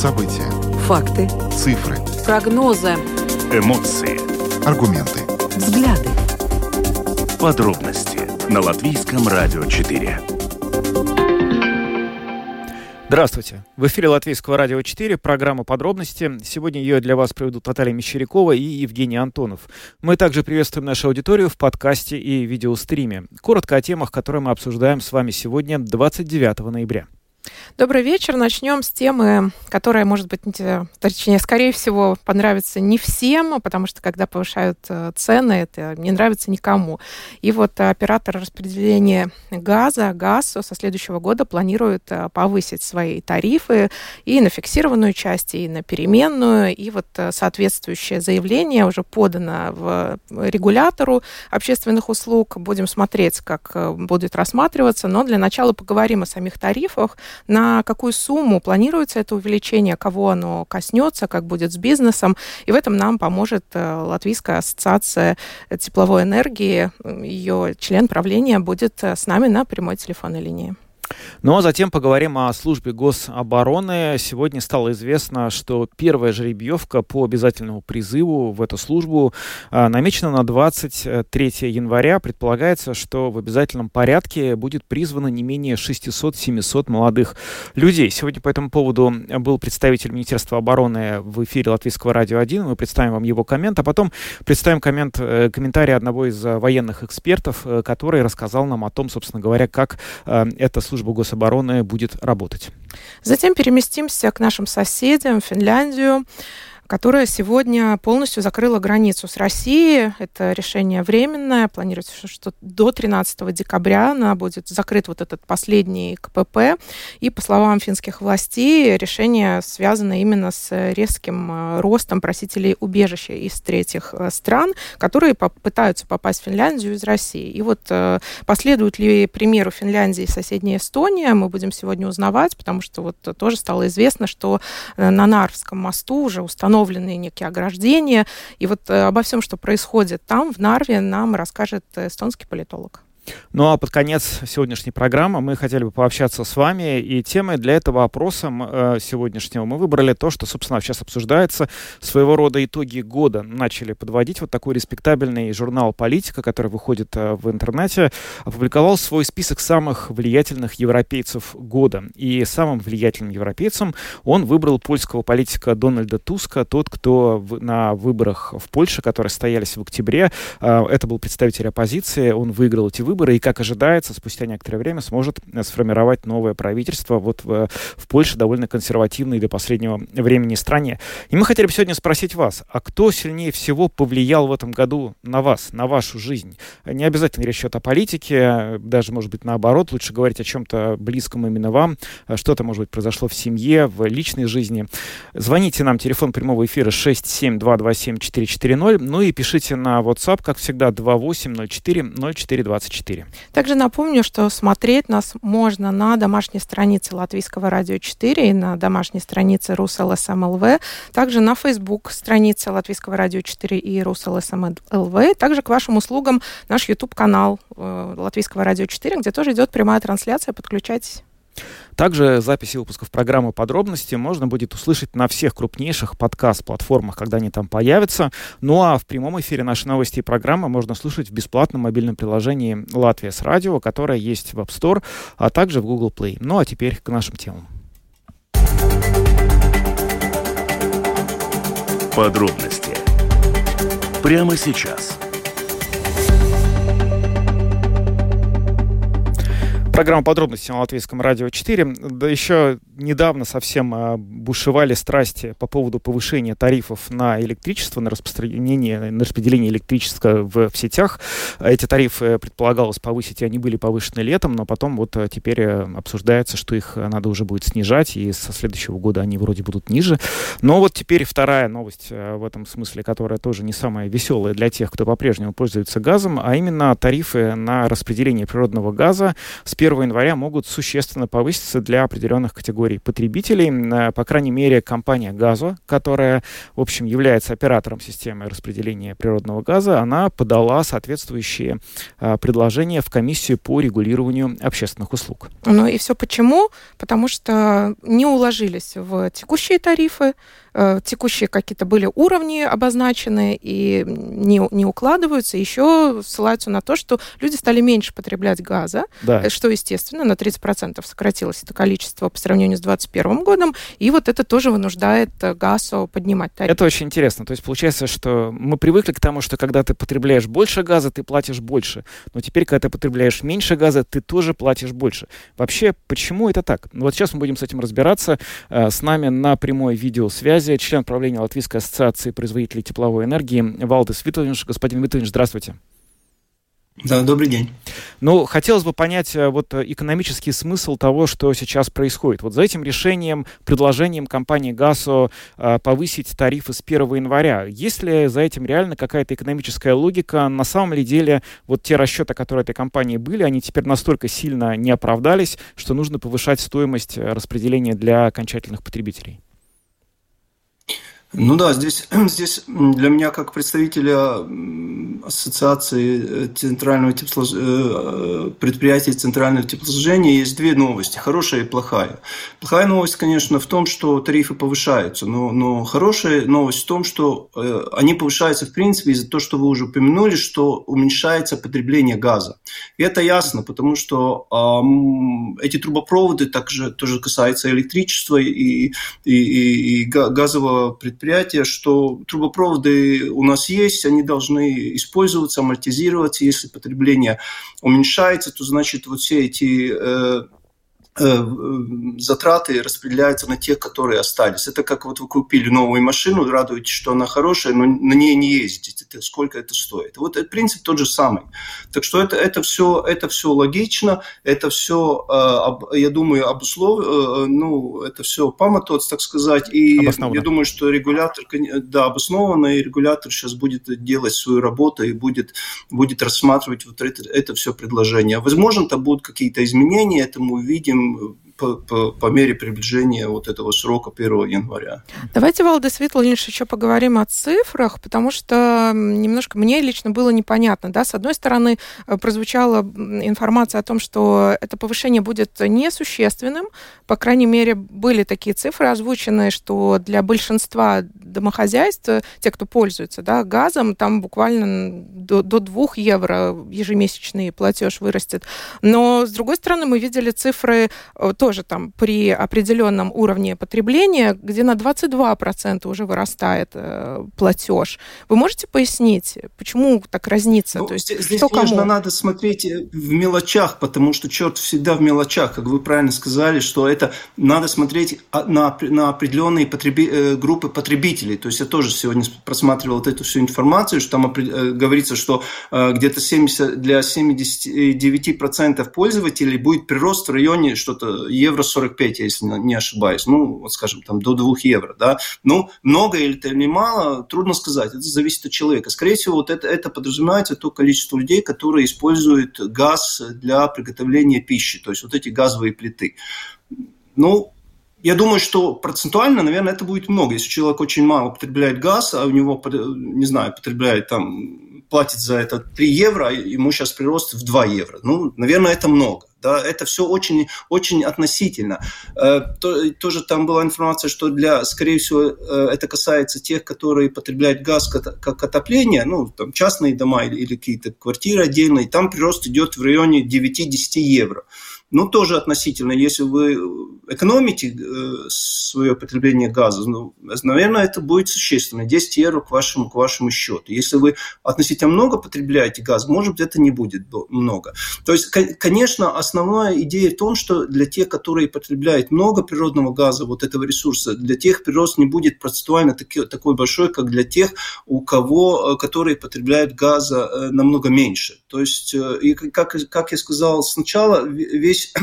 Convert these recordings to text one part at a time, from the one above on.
События. Факты. Цифры. Прогнозы. Эмоции. Аргументы. Взгляды. Подробности на Латвийском радио 4. Здравствуйте. В эфире Латвийского радио 4, программа «Подробности». Сегодня ее для вас проведут Наталья Мещерякова и Евгений Антонов. Мы также приветствуем нашу аудиторию в подкасте и видеостриме. Коротко о темах, которые мы обсуждаем с вами сегодня, 29 ноября. Добрый вечер. Начнем с темы, которая, может быть, точнее, скорее всего, понравится не всем, потому что когда повышают э, цены, это не нравится никому. И вот оператор распределения газа, ГАЗ, со следующего года планирует э, повысить свои тарифы и на фиксированную часть, и на переменную. И вот э, соответствующее заявление уже подано в регулятору общественных услуг. Будем смотреть, как будет рассматриваться. Но для начала поговорим о самих тарифах на какую сумму планируется это увеличение, кого оно коснется, как будет с бизнесом. И в этом нам поможет э, Латвийская ассоциация тепловой энергии. Ее член правления будет э, с нами на прямой телефонной линии. Ну а затем поговорим о службе гособороны. Сегодня стало известно, что первая жеребьевка по обязательному призыву в эту службу а, намечена на 23 января. Предполагается, что в обязательном порядке будет призвано не менее 600-700 молодых людей. Сегодня по этому поводу был представитель Министерства обороны в эфире Латвийского радио 1. Мы представим вам его коммент, а потом представим коммент, э, комментарий одного из военных экспертов, э, который рассказал нам о том, собственно говоря, как э, эта служба служба гособороны будет работать. Затем переместимся к нашим соседям, Финляндию которая сегодня полностью закрыла границу с Россией. Это решение временное. Планируется, что до 13 декабря она будет закрыт вот этот последний КПП. И, по словам финских властей, решение связано именно с резким э, ростом просителей убежища из третьих э, стран, которые пытаются попасть в Финляндию из России. И вот э, последует ли примеру Финляндии соседняя Эстония, мы будем сегодня узнавать, потому что вот тоже стало известно, что на Нарвском мосту уже установлено установленные некие ограждения. И вот э, обо всем, что происходит там, в Нарве, нам расскажет эстонский политолог. Ну а под конец сегодняшней программы мы хотели бы пообщаться с вами. И темой для этого опроса э, сегодняшнего мы выбрали то, что, собственно, сейчас обсуждается. Своего рода итоги года начали подводить. Вот такой респектабельный журнал «Политика», который выходит э, в интернете, опубликовал свой список самых влиятельных европейцев года. И самым влиятельным европейцем он выбрал польского политика Дональда Туска, тот, кто на выборах в Польше, которые состоялись в октябре, э, это был представитель оппозиции, он выиграл эти выборы выборы и, как ожидается, спустя некоторое время сможет э, сформировать новое правительство вот в, в Польше, довольно консервативной до последнего времени стране. И мы хотели бы сегодня спросить вас, а кто сильнее всего повлиял в этом году на вас, на вашу жизнь? Не обязательно речь идет о политике, даже, может быть, наоборот, лучше говорить о чем-то близком именно вам, что-то, может быть, произошло в семье, в личной жизни. Звоните нам, телефон прямого эфира 67227-440, ну и пишите на WhatsApp, как всегда, 2804 0424. 4. Также напомню, что смотреть нас можно на домашней странице Латвийского радио 4 и на домашней странице РусЛСМЛВ, также на Facebook странице Латвийского радио 4 и РусЛСМЛВ, также к вашим услугам наш YouTube-канал э, Латвийского радио 4, где тоже идет прямая трансляция, подключайтесь. Также записи выпусков программы «Подробности» можно будет услышать на всех крупнейших подкаст-платформах, когда они там появятся. Ну а в прямом эфире наши новости и программы можно слушать в бесплатном мобильном приложении «Латвия с радио», которое есть в App Store, а также в Google Play. Ну а теперь к нашим темам. Подробности прямо сейчас – Программа подробности на Латвийском радио 4. Да еще недавно совсем а, бушевали страсти по поводу повышения тарифов на электричество, на распространение, на распределение электричества в, в сетях. Эти тарифы предполагалось повысить, и они были повышены летом, но потом вот а, теперь э, обсуждается, что их надо уже будет снижать, и со следующего года они вроде будут ниже. Но вот теперь вторая новость э, в этом смысле, которая тоже не самая веселая для тех, кто по-прежнему пользуется газом, а именно тарифы на распределение природного газа с 1 1 января могут существенно повыситься для определенных категорий потребителей. Э, по крайней мере, компания «Газо», которая, в общем, является оператором системы распределения природного газа, она подала соответствующие э, предложения в комиссию по регулированию общественных услуг. Ну и все почему? Потому что не уложились в текущие тарифы, Э, текущие какие-то были уровни обозначены и не, не укладываются, еще ссылаются на то, что люди стали меньше потреблять газа, да. Э, что, естественно, на 30% сократилось это количество по сравнению с 2021 годом, и вот это тоже вынуждает э, ГАЗу поднимать тарифы. Это очень интересно. То есть получается, что мы привыкли к тому, что когда ты потребляешь больше газа, ты платишь больше. Но теперь, когда ты потребляешь меньше газа, ты тоже платишь больше. Вообще, почему это так? Ну, вот сейчас мы будем с этим разбираться. С нами на прямой видеосвязи связи член правления Латвийской ассоциации производителей тепловой энергии Валдес Витович. Господин Витович, здравствуйте. Да, добрый день. Ну, хотелось бы понять э, вот э, экономический смысл того, что сейчас происходит. Вот за этим решением, предложением компании ГАСО э, повысить тарифы с 1 января, есть ли за этим реально какая-то экономическая логика? На самом ли деле вот те расчеты, которые этой компании были, они теперь настолько сильно не оправдались, что нужно повышать стоимость распределения для окончательных потребителей? Ну да, здесь, здесь для меня как представителя ассоциации э, центрального теплослож... Э, предприятий центрального теплоснабжения есть две новости, хорошая и плохая. Плохая новость, конечно, в том, что тарифы повышаются, но, но хорошая новость в том, что э, они повышаются в принципе из-за того, что вы уже упомянули, что уменьшается потребление газа. И это ясно, потому что э, эти трубопроводы также тоже касаются электричества и, и, и, и газового предприятия предприятия, что трубопроводы у нас есть, они должны использоваться, амортизироваться. Если потребление уменьшается, то значит вот все эти э, затраты распределяются на тех, которые остались. Это как вот вы купили новую машину, радуетесь, что она хорошая, но на ней не ездите. Это, сколько это стоит? Вот этот принцип тот же самый. Так что это, это, все, это все логично, это все, э, я думаю, обуслов... Э, ну, это все памятоц, так сказать. И я думаю, что регулятор, да, обоснованно, и регулятор сейчас будет делать свою работу и будет, будет рассматривать вот это, это все предложение. Возможно, там будут какие-то изменения, это мы увидим, um, по, по, по мере приближения вот этого срока 1 января. Давайте, Валдес Светлович, еще поговорим о цифрах, потому что немножко мне лично было непонятно. Да? С одной стороны, э, прозвучала информация о том, что это повышение будет несущественным. По крайней мере, были такие цифры озвучены, что для большинства домохозяйств, те, кто пользуется да, газом, там буквально до, до 2 евро ежемесячный платеж вырастет. Но, с другой стороны, мы видели цифры э, тоже там при определенном уровне потребления, где на 22% уже вырастает э, платеж. Вы можете пояснить, почему так разнится? Ну, То есть, здесь, что конечно, кому? надо смотреть э, в мелочах, потому что черт всегда в мелочах, как вы правильно сказали, что это надо смотреть а, на, на определенные потреби, э, группы потребителей. То есть я тоже сегодня просматривал вот эту всю информацию, что там говорится, что где-то 70, для 79% пользователей будет прирост в районе что-то евро 45, если не ошибаюсь, ну, вот скажем, там до 2 евро, да, ну, много или это или мало, трудно сказать, это зависит от человека. Скорее всего, вот это, это подразумевается то количество людей, которые используют газ для приготовления пищи, то есть вот эти газовые плиты. Ну, я думаю, что процентуально, наверное, это будет много. Если человек очень мало потребляет газ, а у него, не знаю, потребляет там, платит за это 3 евро, ему сейчас прирост в 2 евро. Ну, наверное, это много. Да, это все очень, очень относительно. Э, тоже там была информация, что для, скорее всего, э, это касается тех, которые потребляют газ как отопление, ну, там частные дома или, или какие-то квартиры отдельные, там прирост идет в районе 9-10 евро ну, тоже относительно. Если вы экономите э, свое потребление газа, ну, наверное, это будет существенно. 10 евро к вашему, к вашему счету. Если вы относительно много потребляете газ, может быть, это не будет много. То есть, конечно, основная идея в том, что для тех, которые потребляют много природного газа, вот этого ресурса, для тех прирост не будет процентуально такой, такой большой, как для тех, у кого, э, которые потребляют газа э, намного меньше. То есть, и как, как я сказал сначала, весь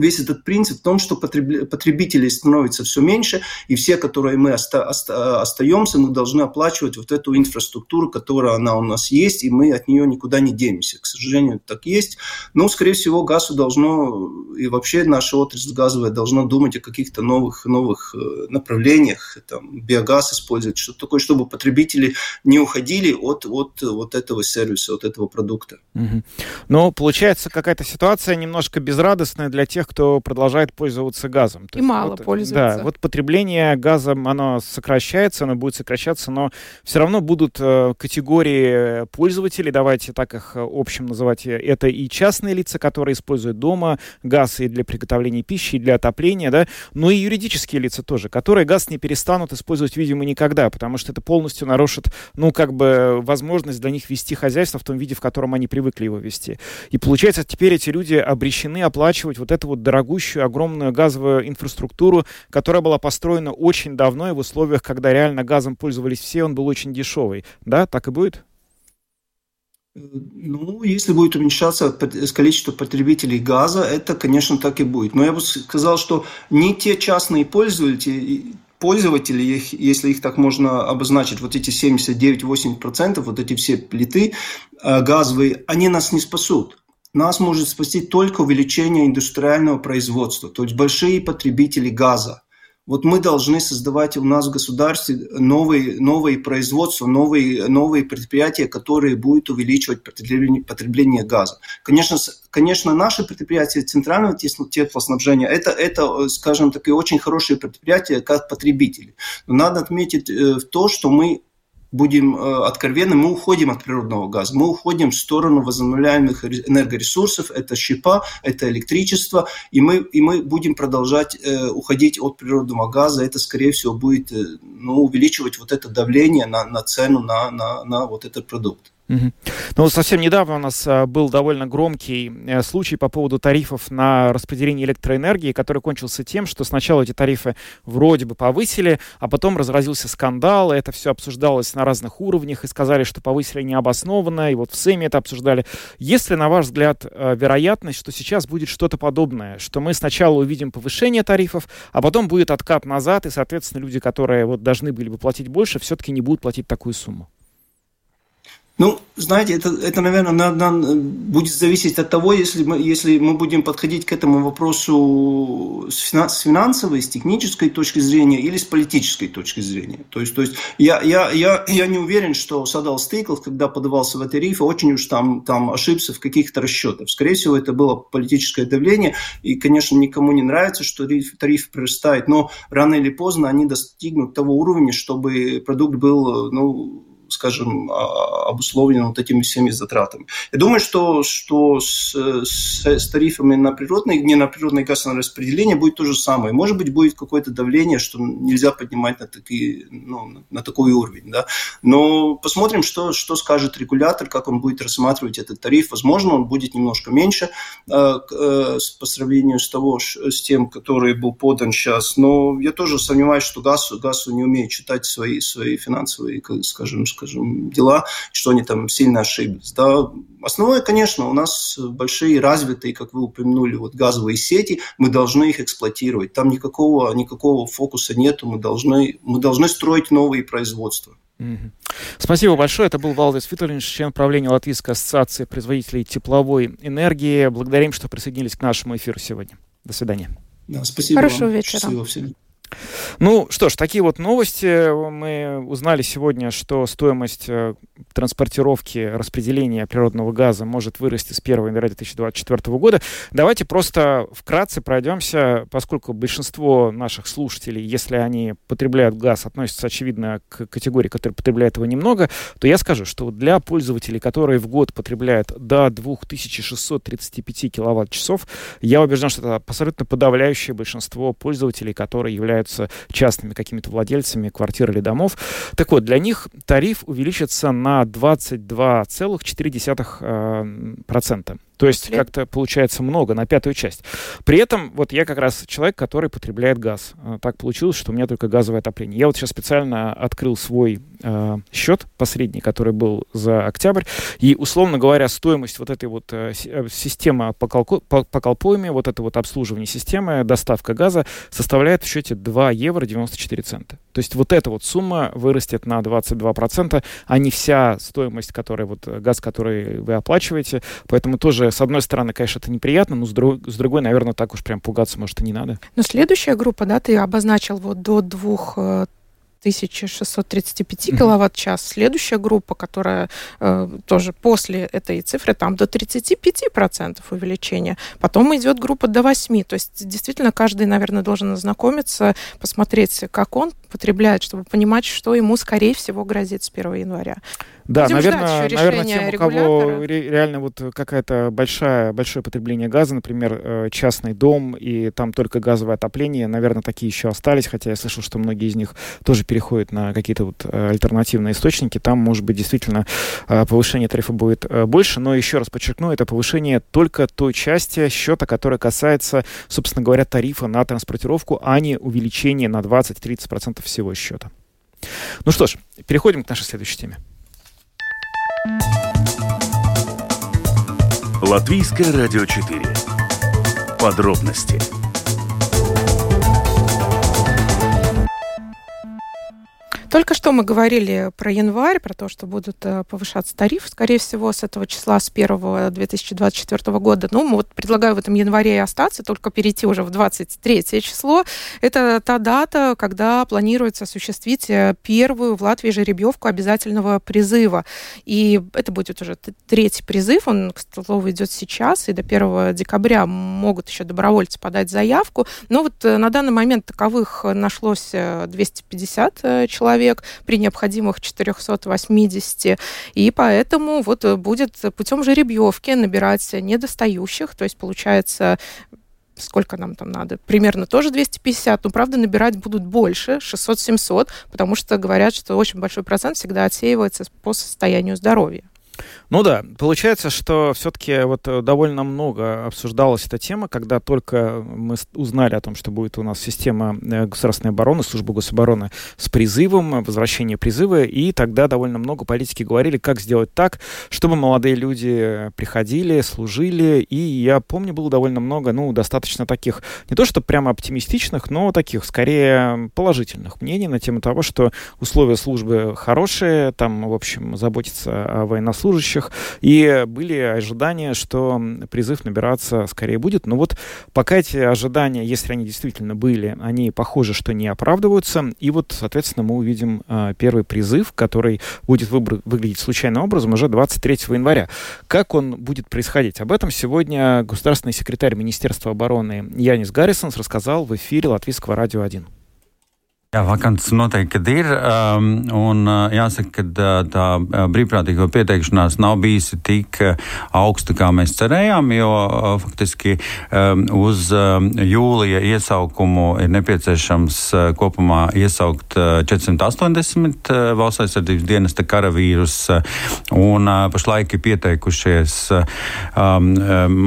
весь этот принцип в том, что потребителей становится все меньше, и все, которые мы оста оста остаемся, мы должны оплачивать вот эту инфраструктуру, которая она у нас есть, и мы от нее никуда не денемся. К сожалению, так есть. Но, скорее всего, газу должно, и вообще наша отрасль газовая должна думать о каких-то новых, новых э, направлениях, там, биогаз использовать, что-то такое, чтобы потребители не уходили от, от вот этого сервиса, от этого продукта. Угу. Но получается какая-то ситуация немножко безрадостная для тех, кто продолжает пользоваться газом. То и мало вот, пользуется. Да, вот потребление газом, оно сокращается, оно будет сокращаться, но все равно будут э, категории пользователей, давайте так их э, общем называть, это и частные лица, которые используют дома газ и для приготовления пищи, и для отопления, да, но и юридические лица тоже, которые газ не перестанут использовать, видимо, никогда, потому что это полностью нарушит, ну, как бы, возможность для них вести хозяйство в том виде, в котором они привыкли его вести. И получается, теперь эти люди обречены оплачивать вот эту вот дорогущую, огромную газовую инфраструктуру, которая была построена очень давно и в условиях, когда реально газом пользовались все, он был очень дешевый. Да, так и будет? Ну, если будет уменьшаться количество потребителей газа, это, конечно, так и будет. Но я бы сказал, что не те частные пользователи, пользователи, если их так можно обозначить, вот эти 79-80%, вот эти все плиты э, газовые, они нас не спасут. Нас может спасти только увеличение индустриального производства, то есть большие потребители газа. Вот мы должны создавать у нас в государстве новые, новые производства, новые, новые предприятия, которые будут увеличивать потребление, потребление газа. Конечно, конечно, наши предприятия центрального теплоснабжения это, это, скажем так, и очень хорошие предприятия как потребители. Но надо отметить э, то, что мы будем э, откровенны, мы уходим от природного газа, мы уходим в сторону возобновляемых энергоресурсов, это щепа, это электричество, и мы, и мы будем продолжать э, уходить от природного газа, это, скорее всего, будет э, ну, увеличивать вот это давление на, на цену на, на, на вот этот продукт. Ну, совсем недавно у нас а, был довольно громкий а, случай по поводу тарифов на распределение электроэнергии, который кончился тем, что сначала эти тарифы вроде бы повысили, а потом разразился скандал, и это все обсуждалось на разных уровнях, и сказали, что повысили необоснованно, и вот в СЭМе это обсуждали. Есть ли, на ваш взгляд, а, вероятность, что сейчас будет что-то подобное, что мы сначала увидим повышение тарифов, а потом будет откат назад, и, соответственно, люди, которые вот должны были бы платить больше, все-таки не будут платить такую сумму? Ну, знаете, это, это наверное, на, на, будет зависеть от того, если мы, если мы будем подходить к этому вопросу с, финансовой, с технической точки зрения или с политической точки зрения. То есть, то есть я, я, я, я не уверен, что Садал Стейклов, когда подавался в тариф, очень уж там, там ошибся в каких-то расчетах. Скорее всего, это было политическое давление, и, конечно, никому не нравится, что тариф, тариф прирастает, но рано или поздно они достигнут того уровня, чтобы продукт был, ну, скажем, а, обусловлено вот этими всеми затратами. Я думаю, что, что с, с, тарифами на природный, не на природный газ, а на распределение будет то же самое. Может быть, будет какое-то давление, что нельзя поднимать на, такие, ну, на такой уровень. Да? Но посмотрим, что, что скажет регулятор, как он будет рассматривать этот тариф. Возможно, он будет немножко меньше э, э, по сравнению с, того, с тем, который был подан сейчас. Но я тоже сомневаюсь, что газ, газ не умеет читать свои, свои финансовые, скажем, скажем, дела, что они там сильно ошиблись. Да. Основное, конечно, у нас большие развитые, как вы упомянули, вот газовые сети, мы должны их эксплуатировать. Там никакого, никакого фокуса нету, мы должны, мы должны строить новые производства. Спасибо большое. Это был Валдис Витальевич, член правления Латвийской ассоциации производителей тепловой энергии. Благодарим, что присоединились к нашему эфиру сегодня. До свидания. Да, спасибо Хорошего вам. вечера. Счастливо всем. Ну что ж, такие вот новости. Мы узнали сегодня, что стоимость э, транспортировки, распределения природного газа может вырасти с 1 января 2024 года. Давайте просто вкратце пройдемся, поскольку большинство наших слушателей, если они потребляют газ, относятся, очевидно, к категории, которая потребляет его немного, то я скажу, что для пользователей, которые в год потребляют до 2635 киловатт-часов, я убежден, что это абсолютно подавляющее большинство пользователей, которые являются являются частными какими-то владельцами квартир или домов. Так вот, для них тариф увеличится на 22,4%. То есть как-то получается много, на пятую часть. При этом вот я как раз человек, который потребляет газ. А, так получилось, что у меня только газовое отопление. Я вот сейчас специально открыл свой э, счет последний, который был за октябрь, и, условно говоря, стоимость вот этой вот э, э системы по, колко, по, по колпоями, вот это вот обслуживание системы, доставка газа составляет в счете 2 евро 94 цента. То есть вот эта вот сумма вырастет на 22%, а не вся стоимость, которая вот газ, который вы оплачиваете. Поэтому тоже, с одной стороны, конечно, это неприятно, но с, друг, с другой, наверное, так уж прям пугаться, может, и не надо. Но следующая группа, да, ты обозначил вот до двух 1635 mm-hmm. киловатт-час. Следующая группа, которая э, тоже после этой цифры, там до 35% увеличения. Потом идет группа до 8. То есть действительно каждый, наверное, должен ознакомиться, посмотреть, как он потребляет, чтобы понимать, что ему, скорее всего, грозит с 1 января. Да, Будем наверное, наверное, тем, у кого реально вот какая-то большая, большое потребление газа, например, э, частный дом, и там только газовое отопление, наверное, такие еще остались, хотя я слышал, что многие из них тоже переходят на какие-то вот э, альтернативные источники. Там, может быть, действительно э, повышение тарифа будет больше, но еще раз подчеркну, это повышение только той части счета, которая касается, собственно говоря, тарифа на транспортировку, а не увеличение на 20-30% всего счета. Ну что ж, переходим к нашей следующей теме. Латвийское радио 4. Подробности Только что мы говорили про январь, про то, что будут э, повышаться тарифы, скорее всего, с этого числа, с 1 2024 года. Ну, вот предлагаю в этом январе и остаться, только перейти уже в 23 число. Это та дата, когда планируется осуществить э, первую в Латвии жеребьевку обязательного призыва. И это будет уже третий призыв, он, к слову, идет сейчас, и до 1 декабря могут еще добровольцы подать заявку. Но вот э, на данный момент таковых нашлось 250 человек, человек при необходимых 480. И поэтому вот будет путем жеребьевки набирать недостающих, то есть получается сколько нам там надо, примерно тоже 250, но, правда, набирать будут больше, 600-700, потому что говорят, что очень большой процент всегда отсеивается по состоянию здоровья. Ну да, получается, что все-таки вот э, довольно много обсуждалась эта тема, когда только мы узнали о том, что будет у нас система э, государственной обороны, служба гособороны с призывом, возвращение призыва, и тогда довольно много политики говорили, как сделать так, чтобы молодые люди приходили, служили, и я помню, было довольно много, ну, достаточно таких, не то что прямо оптимистичных, но таких, скорее, положительных мнений на тему того, что условия службы хорошие, там, в общем, заботиться о военнослужащих, военнослужащих, и были ожидания, что призыв набираться скорее будет. Но вот пока эти ожидания, если они действительно были, они похоже, что не оправдываются. И вот, соответственно, мы увидим э, первый призыв, который будет выбр- выглядеть случайным образом уже 23 января. Как он будет происходить? Об этом сегодня государственный секретарь Министерства обороны Янис Гаррисонс рассказал в эфире Латвийского радио 1. Jā, vakants noteikti ir. Um, un uh, jāsaka, ka uh, tā uh, brīvprātīgo pieteikšanās nav bijusi tik augsta, kā mēs cerējām, jo faktiski um, uz um, jūlija iesaukumu ir nepieciešams kopumā iesaukt uh, 480 uh, valsts aizsardzības dienesta karavīrus, un pašlaik ir pieteikušies um,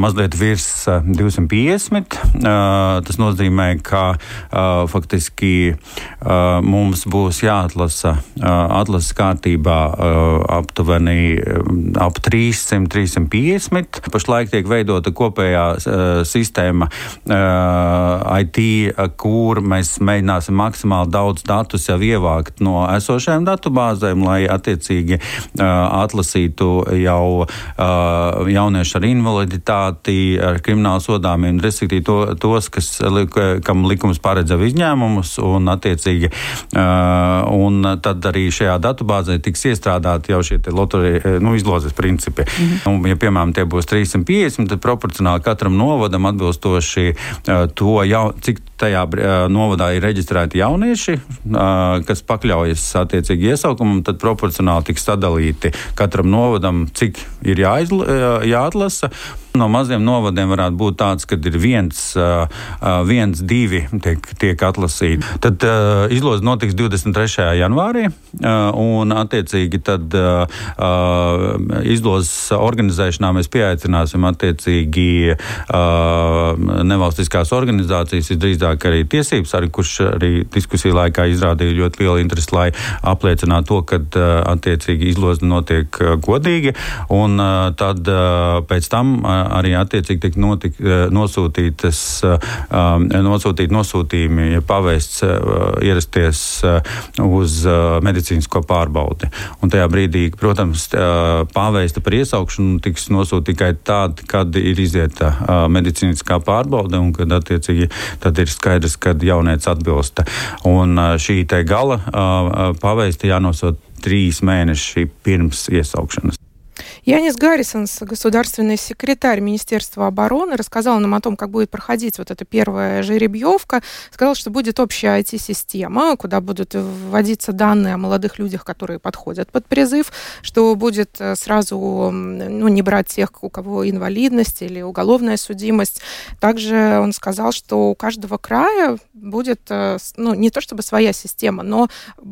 mazliet virs uh, 250. Uh, tas nozīmē, ka uh, faktiski mums būs jāatlasa atlases kārtībā aptuveni ap 300, 350. Pašlaik tiek veidota kopējā sistēma IT, kur mēs mēģināsim maksimāli daudz datus jau ievākt no esošajām datubāzēm, lai attiecīgi atlasītu jau jauniešu ar invaliditāti, ar kriminālu sodāmiem, respektīvi to, tos, kas, kam likums paredz izņēmumus un attiecīgi attiecīgi. Uh, un tad arī šajā datubāzē tiks iestrādāti jau šie loterija, nu, izlozes principi. -hmm. un, ja, piemēram, tie būs 350, tad proporcionāli katram novadam atbilstoši uh, to, jau, cik tajā novadā ir reģistrēti jaunieši, kas pakļaujas attiecīgi iesaukumam, tad proporcionāli tiks sadalīti katram novadam, cik ir jāizla, jāatlasa. No maziem novadiem varētu būt tāds, ka ir viens, viens divi tiek, tiek atlasīti. Tad izloze notiks 23. janvārī, un attiecīgi tad izlozes organizēšanā mēs pieaicināsim attiecīgi nevalstiskās organizācijas, visdrīzāk arī tiesības, arī kurš arī diskusiju laikā izrādīja ļoti lielu interesi, lai apliecinātu to, ka attiecīgi izloze notiek godīgi, un tad pēc tam arī attiecīgi tiek notik, eh, nosūtītas, eh, nosūtīt nosūtījumi, ja pavēsts eh, ierasties uz medicīnisko pārbaudi. Un tajā brīdī, protams, pāvēsta par iesaukšanu tiks nosūtīta tikai tad, kad ir izieta medicīniskā pārbaude un kad attiecīgi tad ir skaidrs, kad jaunieci atbilst. Un šī gala pavēsta jānosūt trīs mēneši pirms iesaukšanas. Янис Гаррисонс, государственный секретарь Министерства обороны, рассказал нам о том, как будет проходить вот эта первая жеребьевка. Сказал, что будет общая IT-система, куда будут вводиться данные о молодых людях, которые подходят под призыв, что будет э, сразу ну, не брать тех, у кого инвалидность или уголовная судимость. Также он сказал, что у каждого края будет, э, ну, не то чтобы своя система, но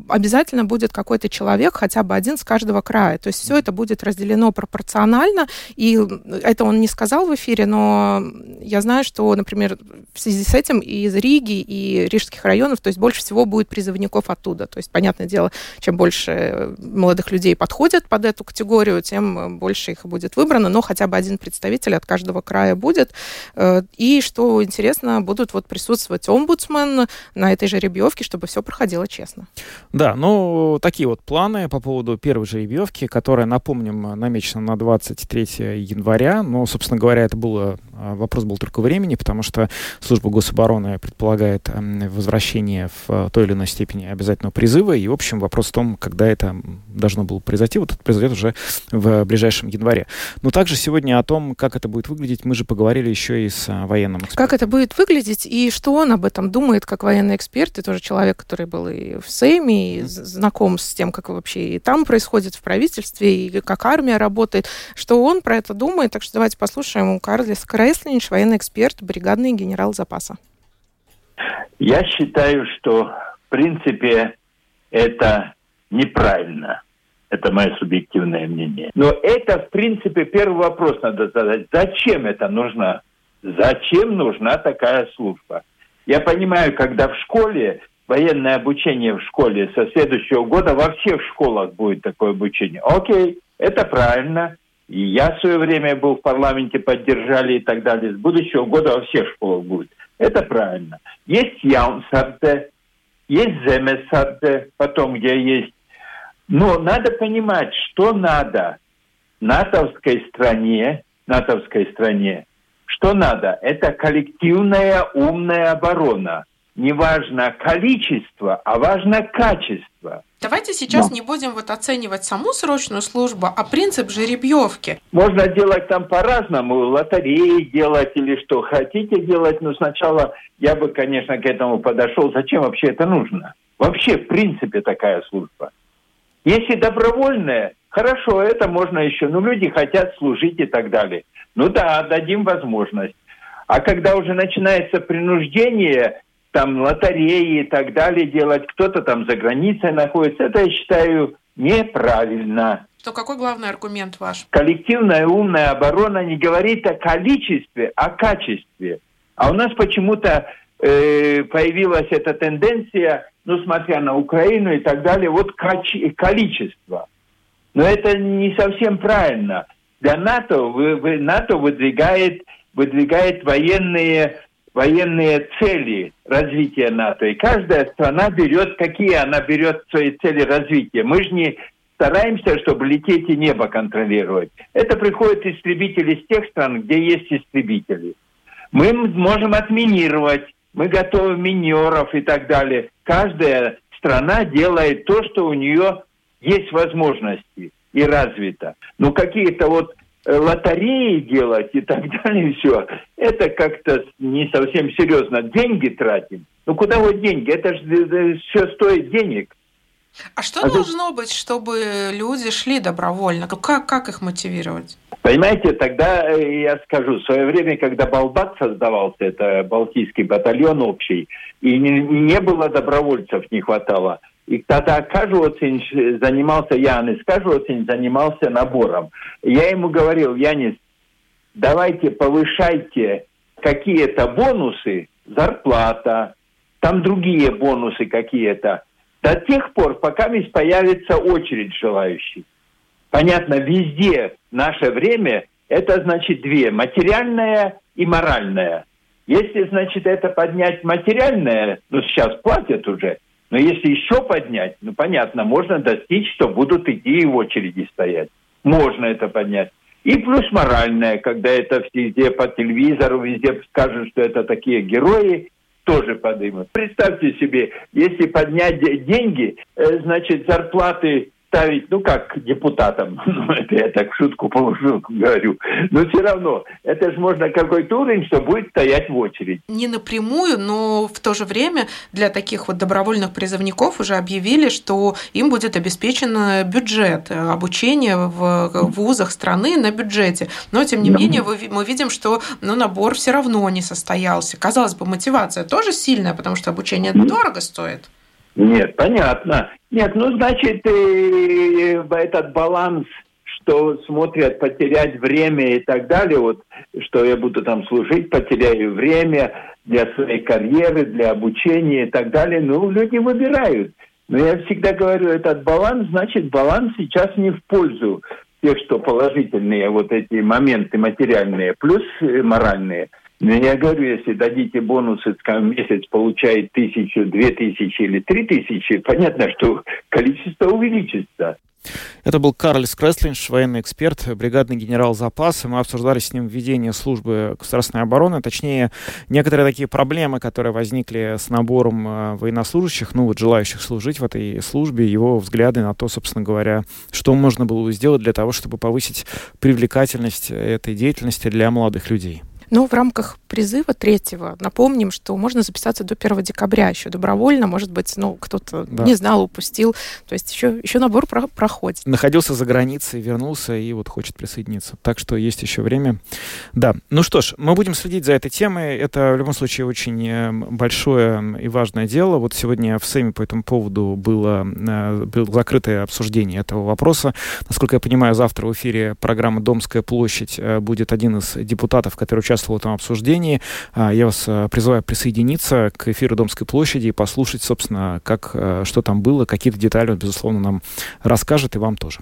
обязательно будет какой-то человек, хотя бы один с каждого края. То есть все это будет разделено пропорционально, и это он не сказал в эфире, но я знаю, что, например, в связи с этим и из Риги, и Рижских районов, то есть больше всего будет призывников оттуда. То есть, понятное дело, чем больше молодых людей подходят под эту категорию, тем больше их будет выбрано, но хотя бы один представитель от каждого края будет. Э, и, что интересно, будут вот присутствовать омбудсмен на этой жеребьевке, чтобы все проходило честно. Да, ну, такие вот планы по поводу первой жеребьевки, которая, напомним, намечена точно на 23 января, но, собственно говоря, это было, вопрос был только времени, потому что служба гособороны предполагает возвращение в той или иной степени обязательного призыва, и, в общем, вопрос в том, когда это должно было произойти, вот это произойдет уже в ближайшем январе. Но также сегодня о том, как это будет выглядеть, мы же поговорили еще и с а, военным экспертом. Как это будет выглядеть, и что он об этом думает, как военный эксперт, и тоже человек, который был и в Сейме, и знаком с тем, как вообще и там происходит в правительстве, и как армия работает, что он про это думает. Так что давайте послушаем у Карлис Крейслинч, военный эксперт, бригадный генерал запаса. Я считаю, что в принципе это неправильно. Это мое субъективное мнение. Но это, в принципе, первый вопрос надо задать. Зачем это нужно? Зачем нужна такая служба? Я понимаю, когда в школе, военное обучение в школе со следующего года во всех школах будет такое обучение. Окей, это правильно. И я в свое время был в парламенте, поддержали и так далее. С будущего года во всех школах будет. Это правильно. Есть Яунсарте, есть Земесарте, потом где есть. Но надо понимать, что надо натовской стране, натовской стране, что надо? Это коллективная умная оборона. Не важно количество, а важно качество. Давайте сейчас да. не будем вот оценивать саму срочную службу, а принцип жеребьевки. Можно делать там по-разному, лотереи делать или что хотите делать, но сначала я бы, конечно, к этому подошел. Зачем вообще это нужно? Вообще, в принципе, такая служба. Если добровольная, хорошо, это можно еще. Но люди хотят служить и так далее. Ну да, дадим возможность. А когда уже начинается принуждение, там лотереи и так далее делать, кто-то там за границей находится. Это, я считаю, неправильно. Что какой главный аргумент ваш? Коллективная умная оборона не говорит о количестве, а о качестве. А у нас почему-то э, появилась эта тенденция, ну, смотря на Украину и так далее, вот каче- количество. Но это не совсем правильно. Для НАТО, вы, вы, НАТО выдвигает, выдвигает военные военные цели развития НАТО. И каждая страна берет, какие она берет свои цели развития. Мы же не стараемся, чтобы лететь и небо контролировать. Это приходят истребители из тех стран, где есть истребители. Мы можем отминировать, мы готовим минеров и так далее. Каждая страна делает то, что у нее есть возможности и развито. Но какие-то вот лотереи делать и так далее, все, это как-то не совсем серьезно. Деньги тратим. Ну куда вот деньги? Это же все стоит денег. А что а должно ты... быть, чтобы люди шли добровольно? Как, как их мотивировать? Понимаете, тогда э, я скажу, в свое время, когда Балбат создавался, это Балтийский батальон общий, и не, не было добровольцев, не хватало. И тогда Кажуоцин занимался, Янис Кажуоцин занимался набором. Я ему говорил, Янис, давайте повышайте какие-то бонусы, зарплата, там другие бонусы какие-то, до тех пор, пока ведь появится очередь желающих. Понятно, везде наше время это значит две, материальное и моральное. Если, значит, это поднять материальное, ну, сейчас платят уже, но если еще поднять, ну, понятно, можно достичь, что будут идти и в очереди стоять. Можно это поднять. И плюс моральное, когда это везде по телевизору, везде скажут, что это такие герои, тоже подымут. Представьте себе, если поднять деньги, э, значит, зарплаты ставить, ну, как депутатам, ну, это я так шутку полушутку говорю, но все равно, это же можно какой-то уровень, что будет стоять в очередь. Не напрямую, но в то же время для таких вот добровольных призывников уже объявили, что им будет обеспечен бюджет обучения в вузах страны на бюджете. Но, тем не менее, мы видим, что ну, набор все равно не состоялся. Казалось бы, мотивация тоже сильная, потому что обучение дорого стоит. Нет, понятно. Нет, ну, значит, этот баланс, что смотрят потерять время и так далее, вот, что я буду там служить, потеряю время для своей карьеры, для обучения и так далее, ну, люди выбирают. Но я всегда говорю, этот баланс, значит, баланс сейчас не в пользу тех, что положительные вот эти моменты материальные, плюс моральные – я говорю, если дадите бонусы, скажем, месяц получает тысячу, две тысячи или три тысячи, понятно, что количество увеличится. Это был Карл Скреслинш, военный эксперт, бригадный генерал запаса. Мы обсуждали с ним введение службы государственной обороны, точнее, некоторые такие проблемы, которые возникли с набором э, военнослужащих, ну вот желающих служить в этой службе, его взгляды на то, собственно говоря, что можно было сделать для того, чтобы повысить привлекательность этой деятельности для молодых людей. Но в рамках призыва третьего напомним, что можно записаться до 1 декабря еще добровольно. Может быть, ну, кто-то да. не знал, упустил. То есть еще, еще набор про проходит. Находился за границей, вернулся и вот хочет присоединиться. Так что есть еще время. Да. Ну что ж, мы будем следить за этой темой. Это в любом случае очень э, большое и важное дело. Вот сегодня в СЭМе по этому поводу было, э, было закрытое обсуждение этого вопроса. Насколько я понимаю, завтра в эфире программы «Домская площадь» э, будет один из депутатов, который участвовал в этом обсуждении. А, я вас а, призываю присоединиться к эфиру Домской площади и послушать, собственно, как, а, что там было. Какие-то детали он, безусловно, нам расскажет и вам тоже.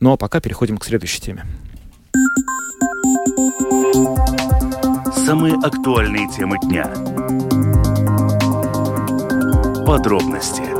Ну а пока переходим к следующей теме. Самые актуальные темы дня. Подробности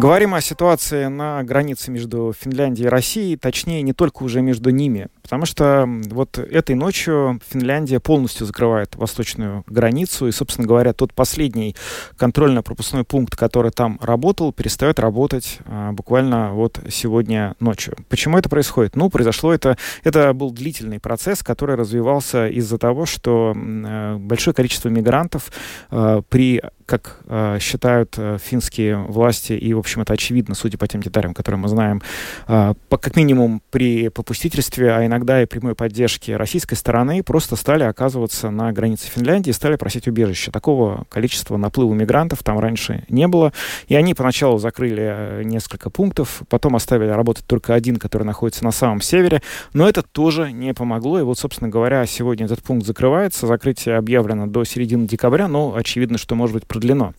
Говорим о ситуации на границе между Финляндией и Россией, точнее, не только уже между ними, потому что вот этой ночью Финляндия полностью закрывает восточную границу, и, собственно говоря, тот последний контрольно-пропускной пункт, который там работал, перестает работать а, буквально вот сегодня ночью. Почему это происходит? Ну, произошло это, это был длительный процесс, который развивался из-за того, что э, большое количество мигрантов э, при как э, считают э, финские власти, и, в общем, это очевидно, судя по тем деталям, которые мы знаем, э, по, как минимум при попустительстве, а иногда и прямой поддержке российской стороны, просто стали оказываться на границе Финляндии и стали просить убежище. Такого количества наплыва мигрантов там раньше не было, и они поначалу закрыли э, несколько пунктов, потом оставили работать только один, который находится на самом севере, но это тоже не помогло, и вот, собственно говоря, сегодня этот пункт закрывается, закрытие объявлено до середины декабря, но очевидно, что может быть продлено.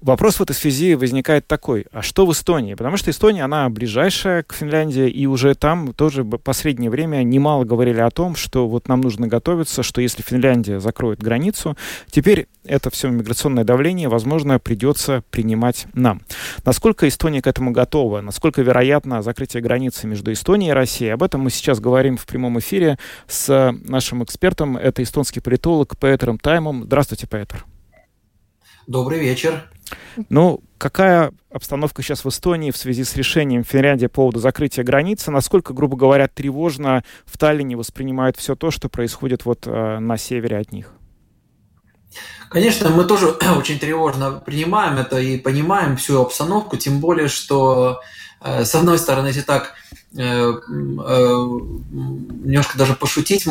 Вопрос в этой связи возникает такой, а что в Эстонии? Потому что Эстония, она ближайшая к Финляндии, и уже там тоже в последнее время немало говорили о том, что вот нам нужно готовиться, что если Финляндия закроет границу, теперь это все миграционное давление, возможно, придется принимать нам. Насколько Эстония к этому готова? Насколько вероятно закрытие границы между Эстонией и Россией? Об этом мы сейчас говорим в прямом эфире с нашим экспертом. Это эстонский политолог Петером Таймом. Здравствуйте, Петер. Добрый вечер. Ну, какая обстановка сейчас в Эстонии в связи с решением Финляндии по поводу закрытия границы? Насколько, грубо говоря, тревожно в Таллине воспринимают все то, что происходит вот э, на севере от них? Конечно, мы тоже очень тревожно принимаем это и понимаем всю обстановку, тем более, что э, с одной стороны, если так э, э, немножко даже пошутить,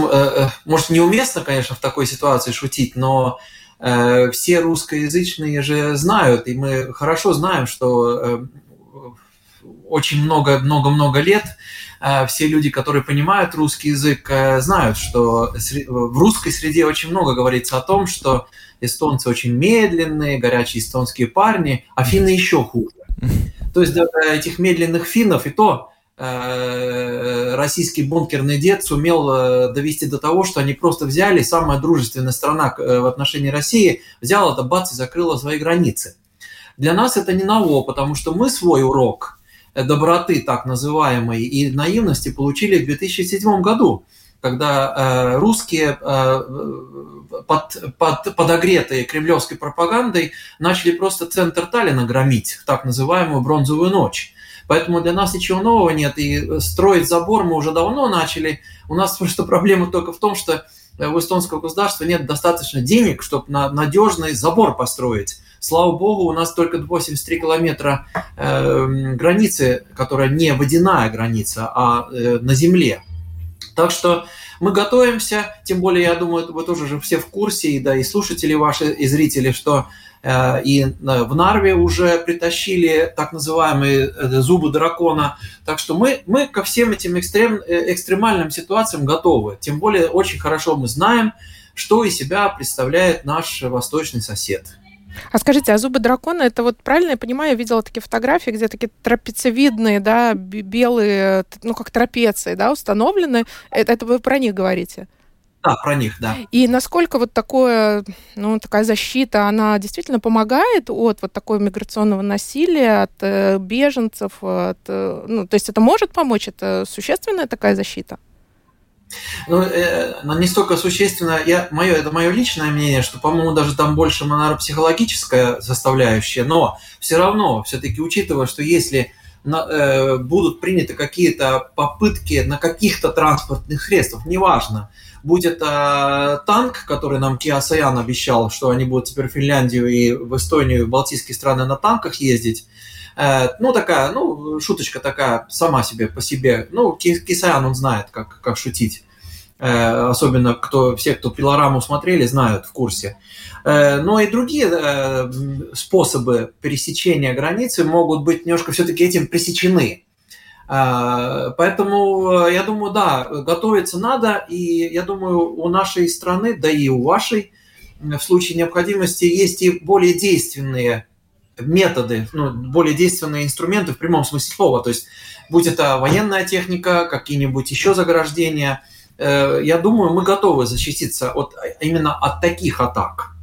может, неуместно, конечно, в такой ситуации шутить, но все русскоязычные же знают, и мы хорошо знаем, что очень много-много-много лет все люди, которые понимают русский язык, знают, что в русской среде очень много говорится о том, что эстонцы очень медленные, горячие эстонские парни, а финны еще хуже. То есть даже этих медленных финнов и то э, российский бункерный дед сумел э, довести до того, что они просто взяли, самая дружественная страна э, в отношении России, взяла это, бац, и закрыла свои границы. Для нас это не ново, потому что мы свой урок доброты, так называемой, и наивности получили в 2007 году когда э, русские э, под, под, подогретые кремлевской пропагандой начали просто центр Таллина громить, так называемую «бронзовую ночь». Поэтому для нас ничего нового нет, и строить забор мы уже давно начали. У нас просто проблема только в том, что у эстонского государства нет достаточно денег, чтобы на надежный забор построить. Слава богу, у нас только 83 километра э, границы, которая не водяная граница, а э, на земле. Так что мы готовимся, тем более, я думаю, вы тоже же все в курсе, и да, и слушатели ваши, и зрители, что э, и э, в Нарве уже притащили так называемые э, зубы дракона. Так что мы, мы ко всем этим экстрем, э, экстремальным ситуациям готовы. Тем более, очень хорошо мы знаем, что из себя представляет наш восточный сосед. А скажите, а зубы дракона, это вот правильно я понимаю, я видела такие фотографии, где такие трапециевидные, да, белые, ну как трапеции, да, установлены. Это, это вы про них говорите? Да, про них, да. И насколько вот такое, ну, такая защита, она действительно помогает от вот такого миграционного насилия, от э, беженцев, от, э, ну, то есть это может помочь, это существенная такая защита? Ну, э, не столько существенно, я, мое, это мое личное мнение, что, по-моему, даже там больше монопсихологическая составляющая, но все равно, все-таки учитывая, что если на, э, будут приняты какие-то попытки на каких-то транспортных средствах, неважно, будь это танк, который нам Kia Саян обещал, что они будут теперь в Финляндию и в Эстонию, в Балтийские страны на танках ездить, Э, ну, такая, ну, шуточка такая сама себе по себе. Ну, Кисаян, он знает, как, как шутить. Э, особенно кто, все, кто пилораму смотрели, знают, в курсе. Э, но и другие способы пересечения границы могут быть немножко все-таки этим пресечены. Поэтому я думаю, да, готовиться надо, и я думаю, у нашей страны, да и у вашей, в случае необходимости есть и более действенные методы, ну, более действенные инструменты в прямом смысле слова. То есть, будь это военная техника, какие-нибудь еще заграждения, э, я думаю, мы готовы защититься от, именно от таких атак.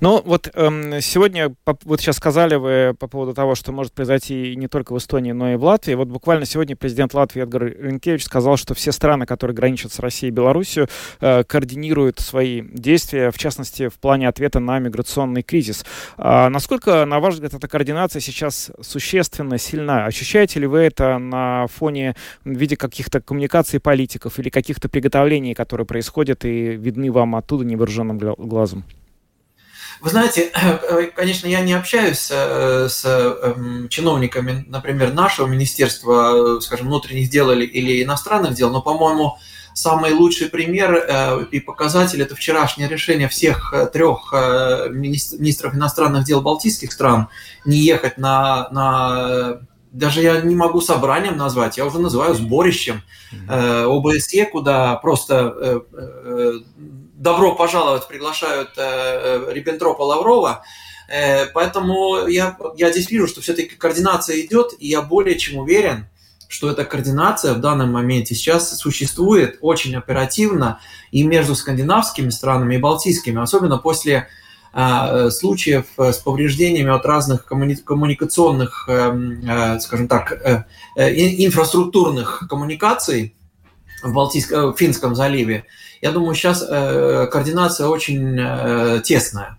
Ну, вот эм, сегодня, вот сейчас сказали вы по поводу того, что может произойти не только в Эстонии, но и в Латвии. Вот буквально сегодня президент Латвии Эдгар Ренкевич сказал, что все страны, которые граничат с Россией и Белоруссией, э, координируют свои действия, в частности, в плане ответа на миграционный кризис. А насколько, на ваш взгляд, эта координация сейчас существенно сильна? Ощущаете ли вы это на фоне в виде каких-то коммуникаций политиков или каких-то приготовлений, которые происходят и видны вам оттуда невооруженным глазом? Вы знаете, конечно, я не общаюсь э, с эм, чиновниками, например, нашего министерства, скажем, внутренних дел или иностранных дел, но, по-моему, самый лучший пример э, и показатель – это вчерашнее решение всех э, трех министров иностранных дел балтийских стран не ехать на, на даже я не могу собранием назвать, я уже называю сборищем ОБСЕ, куда просто добро пожаловать приглашают э, э, Риббентропа Лаврова. Э, поэтому я, я здесь вижу, что все-таки координация идет, и я более чем уверен, что эта координация в данном моменте сейчас существует очень оперативно и между скандинавскими странами и балтийскими, особенно после случаев с повреждениями от разных коммуни- коммуникационных, э, э, скажем так, инфраструктурных коммуникаций в, Балтийском, в Финском заливе. Я думаю, сейчас э, координация очень э, тесная.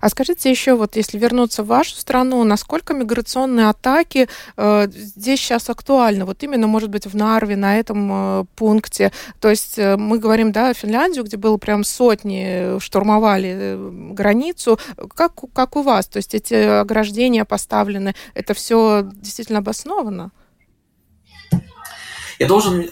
А скажите еще, вот если вернуться в вашу страну, насколько миграционные атаки э, здесь сейчас актуальны? Вот именно, может быть, в Нарве, на этом э, пункте. То есть э, мы говорим, да, Финляндию, где было прям сотни, э, штурмовали э, границу. Как, как у вас? То есть эти ограждения поставлены, это все действительно обосновано? Я должен э,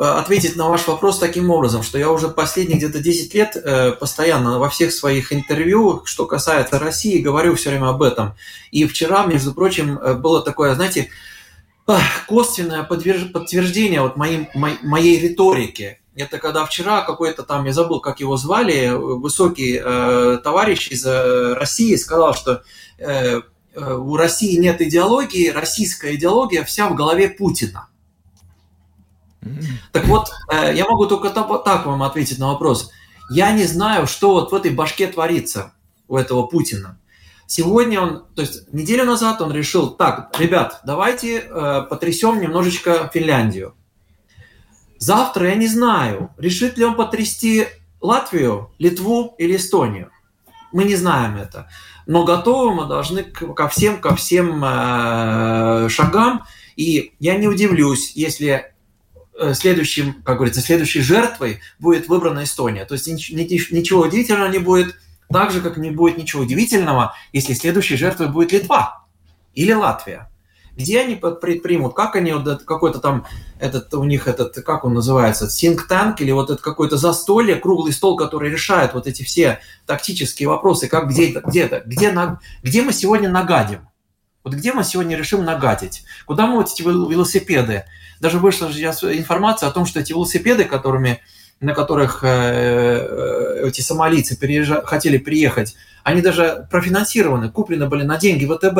ответить на ваш вопрос таким образом, что я уже последние где-то 10 лет э, постоянно во всех своих интервью, что касается России, говорю все время об этом. И вчера, между прочим, э, было такое, знаете, косвенное подтверждение вот моим, моей риторики. Это когда вчера какой-то там, я забыл, как его звали, высокий э, товарищ из э, России сказал, что э, э у России нет идеологии, российская идеология вся в голове Путина. Так вот, э, я могу только так вам ответить на вопрос. Я не знаю, что вот в этой башке творится у этого Путина. Сегодня он, то есть неделю назад он решил, так, ребят, давайте э, потрясем немножечко Финляндию. Завтра я не знаю, решит ли он потрясти Латвию, Литву или Эстонию. Мы не знаем это. Но готовы мы должны ко всем, ко всем э, шагам. И я не удивлюсь, если следующим, как говорится, следующей жертвой будет выбрана Эстония. То есть ничего удивительного не будет, так же, как не будет ничего удивительного, если следующей жертвой будет Литва или Латвия. Где они предпримут, как они, вот какой-то там, этот, у них этот, как он называется, think tank или вот это какое-то застолье, круглый стол, который решает вот эти все тактические вопросы, как где, где, где, на, где мы сегодня нагадим. Вот где мы сегодня решим нагадить? Куда мы вот эти велосипеды даже вышла сейчас информация о том, что эти велосипеды, которыми, на которых э, э эти сомалийцы переезжа, хотели приехать, они даже профинансированы, куплены были на деньги ВТБ,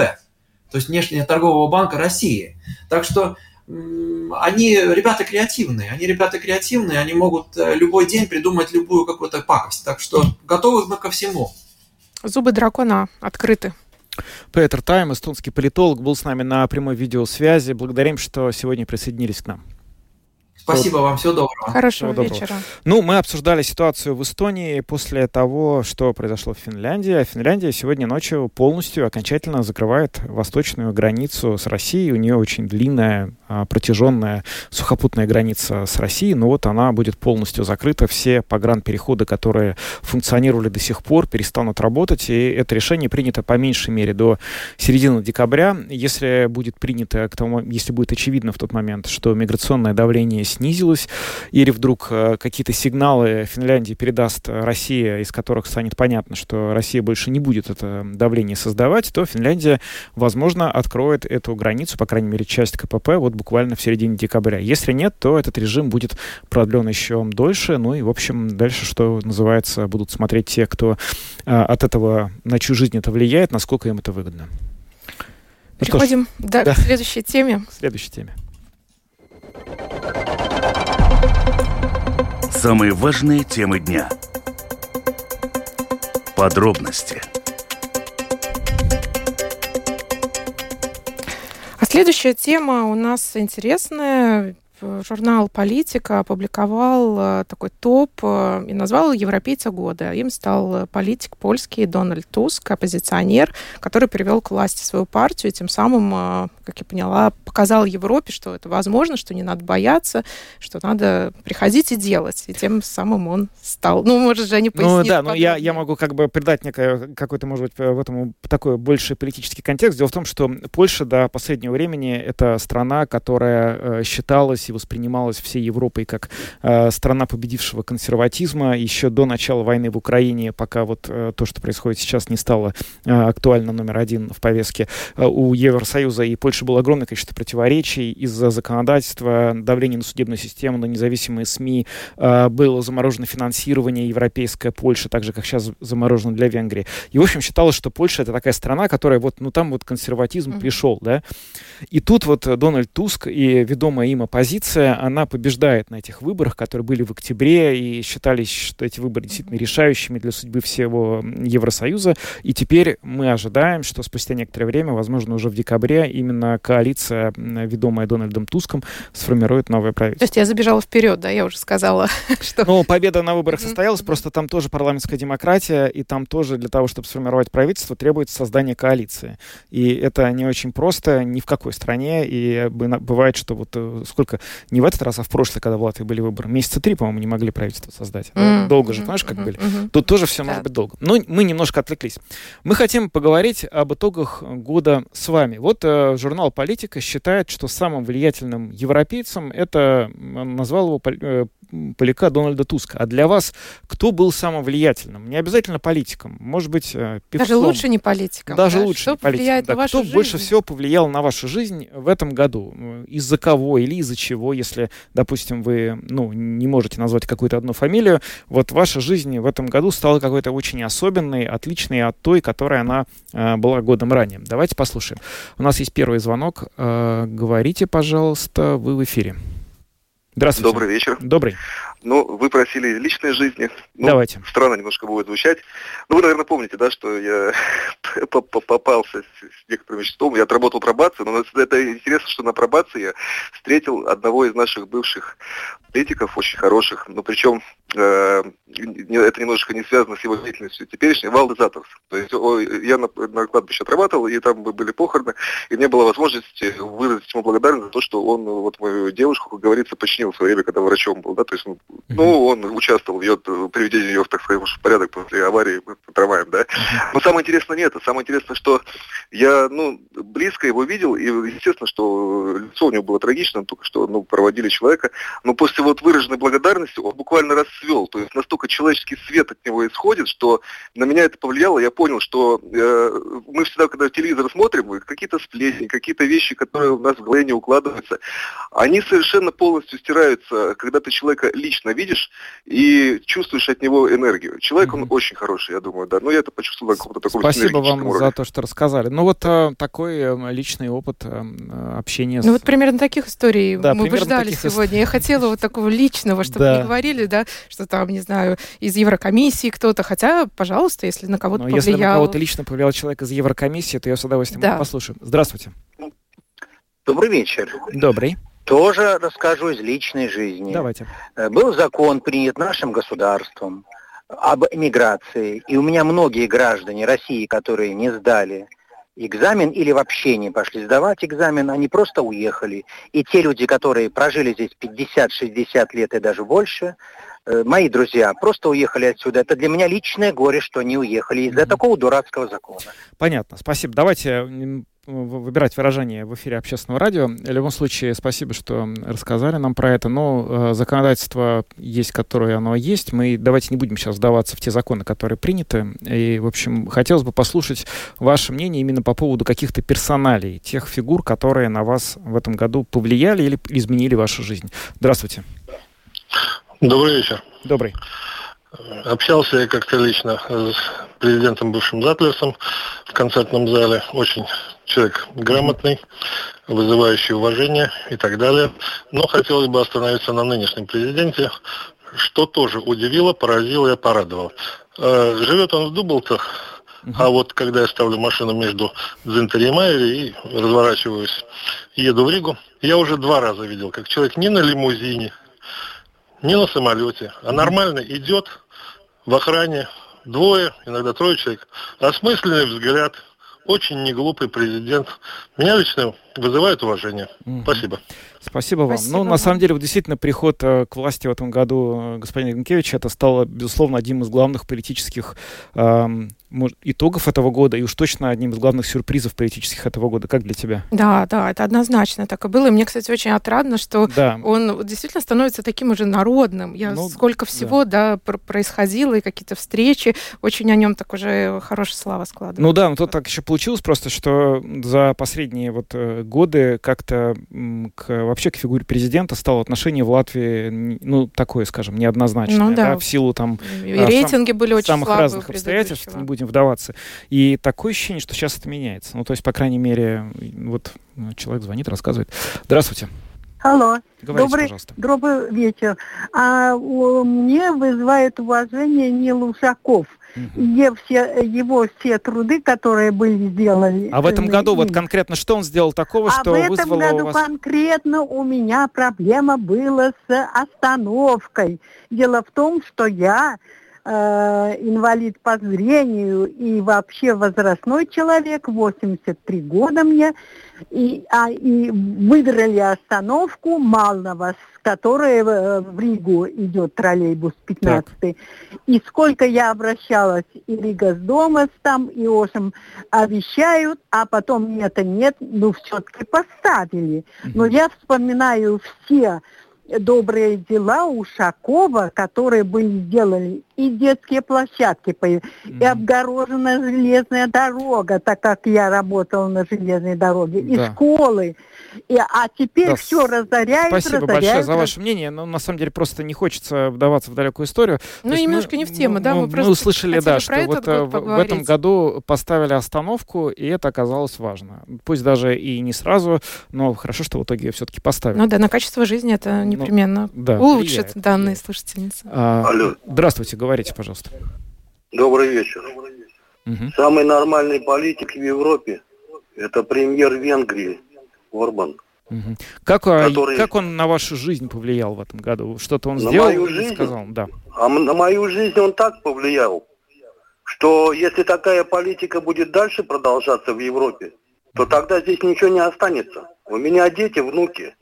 то есть внешнего торгового банка России. Так что они ребята креативные, они ребята креативные, они могут э, любой день придумать любую какую-то пакость. Так что готовы мы ко всему. Зубы дракона открыты. Петер Тайм, эстонский политолог, был с нами на прямой видеосвязи. Благодарим, что сегодня присоединились к нам. Спасибо вам, всего доброго. Хорошего всего вечера. Доброго. Ну, мы обсуждали ситуацию в Эстонии после того, что произошло в Финляндии. А Финляндия сегодня ночью полностью, окончательно закрывает восточную границу с Россией. У нее очень длинная, протяженная сухопутная граница с Россией. Но вот она будет полностью закрыта. Все погранпереходы, которые функционировали до сих пор, перестанут работать. И это решение принято по меньшей мере до середины декабря. Если будет принято, к тому, если будет очевидно в тот момент, что миграционное давление снизилось, или вдруг э, какие-то сигналы Финляндии передаст Россия, из которых станет понятно, что Россия больше не будет это давление создавать, то Финляндия, возможно, откроет эту границу, по крайней мере, часть КПП, вот буквально в середине декабря. Если нет, то этот режим будет продлен еще дольше. Ну и, в общем, дальше, что называется, будут смотреть те, кто а, от этого, на чью жизнь это влияет, насколько им это выгодно. Ну Переходим ж, да, да. к следующей теме. К следующей теме. Самые важные темы дня. Подробности. Следующая тема у нас интересная. Журнал «Политика» опубликовал э, такой топ э, и назвал «Европейца года». Им стал политик польский Дональд Туск, оппозиционер, который привел к власти свою партию и тем самым, э, как я поняла, показал Европе, что это возможно, что не надо бояться, что надо приходить и делать. И тем самым он стал. Ну, может, же они Ну да, но я, я могу как бы придать некое, какой-то, может быть, в этом такой больший политический контекст. Дело в том, что Польша до последнего времени это страна, которая считалась и воспринималась всей Европой как э, страна победившего консерватизма еще до начала войны в Украине, пока вот э, то, что происходит сейчас, не стало э, актуально номер один в повестке. Э, у Евросоюза и Польши было огромное количество противоречий из-за законодательства, давления на судебную систему, на независимые СМИ, э, было заморожено финансирование европейское Польши, так же, как сейчас заморожено для Венгрии. И, в общем, считалось, что Польша это такая страна, которая вот, ну там вот консерватизм mm-hmm. пришел, да. И тут вот Дональд Туск и ведомая им оппозиция оппозиция, она побеждает на этих выборах, которые были в октябре, и считались, что эти выборы действительно решающими для судьбы всего Евросоюза. И теперь мы ожидаем, что спустя некоторое время, возможно, уже в декабре, именно коалиция, ведомая Дональдом Туском, сформирует новое правительство. То есть я забежала вперед, да, я уже сказала, что... Ну, победа на выборах состоялась, просто там тоже парламентская демократия, и там тоже для того, чтобы сформировать правительство, требуется создание коалиции. И это не очень просто ни в какой стране, и бывает, что вот э, сколько, не в этот раз, а в прошлый, когда в Латвии были выборы, месяца три, по-моему, не могли правительство создать. Mm-hmm. Долго же, знаешь, как mm-hmm. были. Mm-hmm. Тут тоже все да. может быть долго. Но мы немножко отвлеклись. Мы хотим поговорить об итогах года с вами. Вот э, журнал «Политика» считает, что самым влиятельным европейцем это назвал его э, поляка Дональда Туска. А для вас кто был самым влиятельным? Не обязательно политиком, может быть, э, певцом. Даже лучше не политиком. Даже да? лучше что не политиком. Да. На кто жизнь? больше всего повлиял на вашу жизнь в этом году? Из-за кого или из-за чего, если, допустим, вы ну, не можете назвать какую-то одну фамилию, вот ваша жизнь в этом году стала какой-то очень особенной, отличной от той, которой она э, была годом ранее. Давайте послушаем. У нас есть первый звонок. Э, говорите, пожалуйста, вы в эфире. Здравствуйте. Добрый вечер. Добрый. Ну, вы просили личной жизни. Ну, Давайте. Странно немножко будет звучать. Ну, вы, наверное, помните, да, что я попался с некоторым веществом. Я отработал пробацию, но это интересно, что на пробации я встретил одного из наших бывших политиков, очень хороших, но причем э, это немножко не связано с его деятельностью теперешней, Валды Заторс. То есть о, я на, на кладбище отрабатывал, и там были похороны, и мне была возможность выразить ему благодарность за то, что он вот мою девушку, как говорится, починил в свое время, когда врачом был, да, то есть, ну, он участвовал в ее приведении ее, так сказать, в порядок после аварии трамваем, да. Но самое интересное не это, самое интересное, что я, ну, близко его видел, и естественно, что лицо у него было трагично, только что, ну, проводили человека, но после вот выраженной благодарности он буквально расцвел, то есть настолько человеческий свет от него исходит, что на меня это повлияло, я понял, что э, мы всегда, когда телевизор смотрим, какие-то сплетни, какие-то вещи, которые у нас в голове не укладываются, они совершенно полностью стираются, когда ты человека лично видишь и чувствуешь от него энергию. Человек, mm-hmm. он очень хороший, я думаю, да, но я это почувствовал на каком-то таком Спасибо вам уровне. за то, что рассказали. Ну вот э, такой э, личный опыт э, общения с... Ну вот примерно таких историй да, мы бы ждали сегодня. Я хотела вот такого личного, чтобы да. не говорили, да, что там, не знаю, из Еврокомиссии кто-то, хотя, пожалуйста, если на кого-то повлиял. Если на кого-то лично повлиял человек из Еврокомиссии, то я с удовольствием да. послушаю. Здравствуйте. Добрый вечер. Добрый. Тоже расскажу из личной жизни. Давайте. Э, был закон принят нашим государством об эмиграции, и у меня многие граждане России, которые не сдали экзамен или вообще не пошли сдавать экзамен, они просто уехали. И те люди, которые прожили здесь 50-60 лет и даже больше, мои друзья, просто уехали отсюда. Это для меня личное горе, что они уехали из-за mm-hmm. такого дурацкого закона. Понятно, спасибо. Давайте выбирать выражение в эфире общественного радио. В любом случае, спасибо, что рассказали нам про это. Но э, законодательство есть, которое оно есть. Мы давайте не будем сейчас вдаваться в те законы, которые приняты. И, в общем, хотелось бы послушать ваше мнение именно по поводу каких-то персоналей, тех фигур, которые на вас в этом году повлияли или изменили вашу жизнь. Здравствуйте. Добрый вечер. Добрый. Общался я как-то лично с президентом бывшим Затлерсом в концертном зале. Очень человек грамотный, вызывающий уважение и так далее. Но хотелось бы остановиться на нынешнем президенте, что тоже удивило, поразило и порадовало. Э, живет он в Дублтах, а вот когда я ставлю машину между Дзинтери и Майери и разворачиваюсь, еду в Ригу, я уже два раза видел, как человек не на лимузине, не на самолете, а нормально идет в охране, двое, иногда трое человек, осмысленный взгляд, очень неглупый президент. Меня лично вызывает уважение. Угу. Спасибо. Спасибо вам. Спасибо ну, вам. на самом деле, действительно, приход э, к власти в этом году э, господина Гринкевича, это стало, безусловно, одним из главных политических э, итогов этого года и уж точно одним из главных сюрпризов политических этого года. Как для тебя? Да, да, это однозначно так и было. И мне, кстати, очень отрадно, что да. он действительно становится таким уже народным. Я ну, сколько всего, да, да происходило, и какие-то встречи, очень о нем так уже хорошая слава складывается. Ну да, но тут так еще получилось просто, что за последние вот э, годы как-то к, вообще к фигуре президента стало отношение в Латвии, ну, такое, скажем, неоднозначное, ну, да. да, в силу там... И а, рейтинги сам, были очень самых разных обстоятельств, будем вдаваться. И такое ощущение, что сейчас это меняется. Ну, то есть, по крайней мере, вот человек звонит, рассказывает. Здравствуйте. Алло. Говорите, добрый, пожалуйста. добрый вечер. А у- мне вызывает уважение Нил Ушаков. Е- все, его все труды, которые были сделаны. А в этом году вот конкретно что он сделал такого, А что в этом вызвало году у вас... конкретно у меня проблема была с остановкой. Дело в том, что я э, инвалид по зрению и вообще возрастной человек, 83 года мне, и, а, и выбрали остановку Малного, с которой э, в Ригу идет троллейбус 15 И сколько я обращалась и Рига с дома там, и Ошем обещают, а потом нет, нет, ну все-таки поставили. Но я вспоминаю все добрые дела Ушакова, которые были сделаны, и детские площадки, появ- и обгорожена железная дорога, так как я работала на железной дороге, и Да. школы. И, а теперь Да, все разоряют, Спасибо разоряют, большое за ваше мнение. Но на самом деле просто не хочется вдаваться в далекую историю. Ну, То немножко не в тему, да, мы Мы, просто услышали, да, что вот э, в, этом году поставили остановку, и это оказалось важно. Пусть даже и не сразу, но хорошо, что в итоге все-таки поставили. Ну да, на качество жизни это непременно Ну, да, улучшит влияет, данные слушательницы. А, Алло. Здравствуйте, говорите, пожалуйста. Добрый вечер. Мгм. Самый нормальный политик в Европе – это премьер Венгрии Орбан. Мгм. Как, а, Который- как он на вашу жизнь повлиял в этом году? Что-то он На сделал мою жизнь? сказал? Да. А на мою жизнь он так повлиял, что если такая политика будет дальше продолжаться в Европе, то тогда здесь ничего не останется. У меня дети, внуки.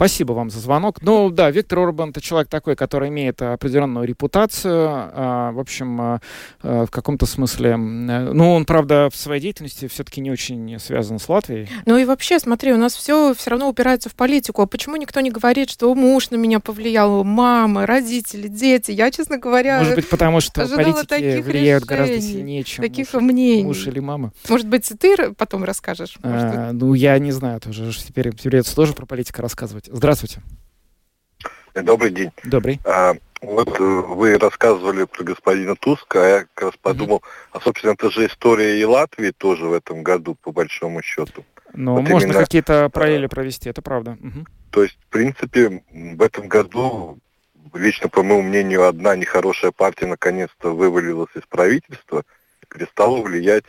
Спасибо вам за звонок. Ну да, Виктор Орбан это человек такой, который имеет определенную репутацию. а, в общем, а, в каком-то смысле, э, ну он, правда, в своей деятельности все-таки не очень связан с Латвией. Ну и вообще, смотри, у нас все все равно упирается в политику. А почему никто не говорит, что муж на меня повлиял, мама, родители, дети? Я, честно говоря, Может быть, потому что политики таких влияют гораздо решений, сильнее, чем таких муж, мнений. муж или мама. Может быть, ты потом расскажешь? Может, А, ну, я не знаю, тоже теперь придется тоже про политика рассказывать. Здравствуйте. Добрый день. Добрый. А, вот э, вы рассказывали про господина Туска, а я как раз подумал, а собственно это же история и Латвии тоже в этом году, по большому счету. Но Вот можно именно, какие-то параллели провести, это правда. Мгм. То есть, в принципе, в этом году, лично по моему мнению, одна нехорошая партия наконец-то вывалилась из правительства и перестала влиять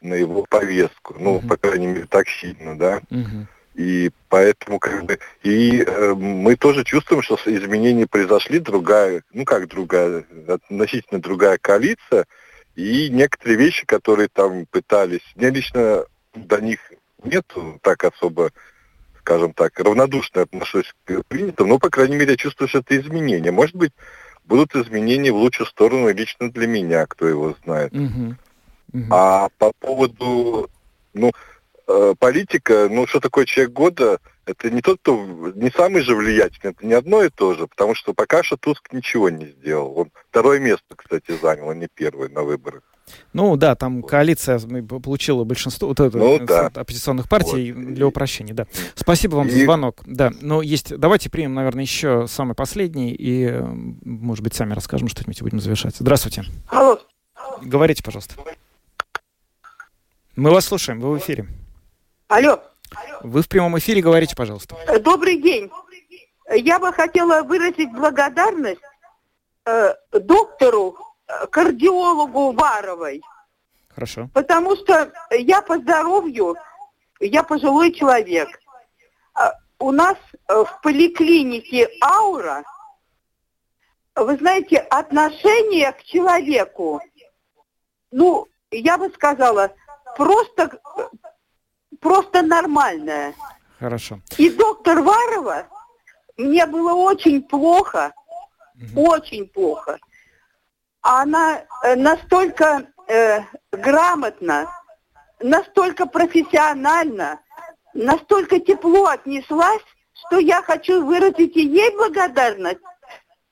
на его повестку. Ну, по крайней мере, так сильно, да. Мгм. И поэтому как бы и э, мы тоже чувствуем, что изменения произошли, другая, ну как другая, относительно другая коалиция, и некоторые вещи, которые там пытались, мне лично до них нет так особо, скажем так, равнодушно отношусь к принятым, но, по крайней мере, я чувствую, что это изменения. Может быть, будут изменения в лучшую сторону лично для меня, кто его знает. Мгм. А по поводу, ну, политика, ну, что такое человек года, это не тот, кто, не самый же влиятельный, это не одно и то же, потому что пока что Туск ничего не сделал. Он второе место, кстати, занял, а не первое на выборах. Ну да, там коалиция получила большинство вот это, Ну э, да. оппозиционных партий для упрощения, да. Спасибо вам за И- звонок. Да, но есть. Давайте примем, наверное, еще самый последний и, э, может быть, сами расскажем что-нибудь и будем завершать. Здравствуйте. Алло. Говорите, пожалуйста. Мы вас слушаем, вы в эфире. Алло. Вы в прямом эфире, говорите, пожалуйста. Э, Добрый день. Я бы хотела выразить благодарность э, доктору, э, кардиологу Варовой, Хорошо. потому что я по здоровью, я пожилой человек. А У нас э, в поликлинике «Аура», вы знаете, отношение к человеку, ну, я бы сказала, просто, просто нормальное. Хорошо. И доктор Варова, мне было очень плохо, очень плохо. Она э, настолько э, грамотно, настолько профессионально, настолько тепло отнеслась, что я хочу выразить и ей благодарность,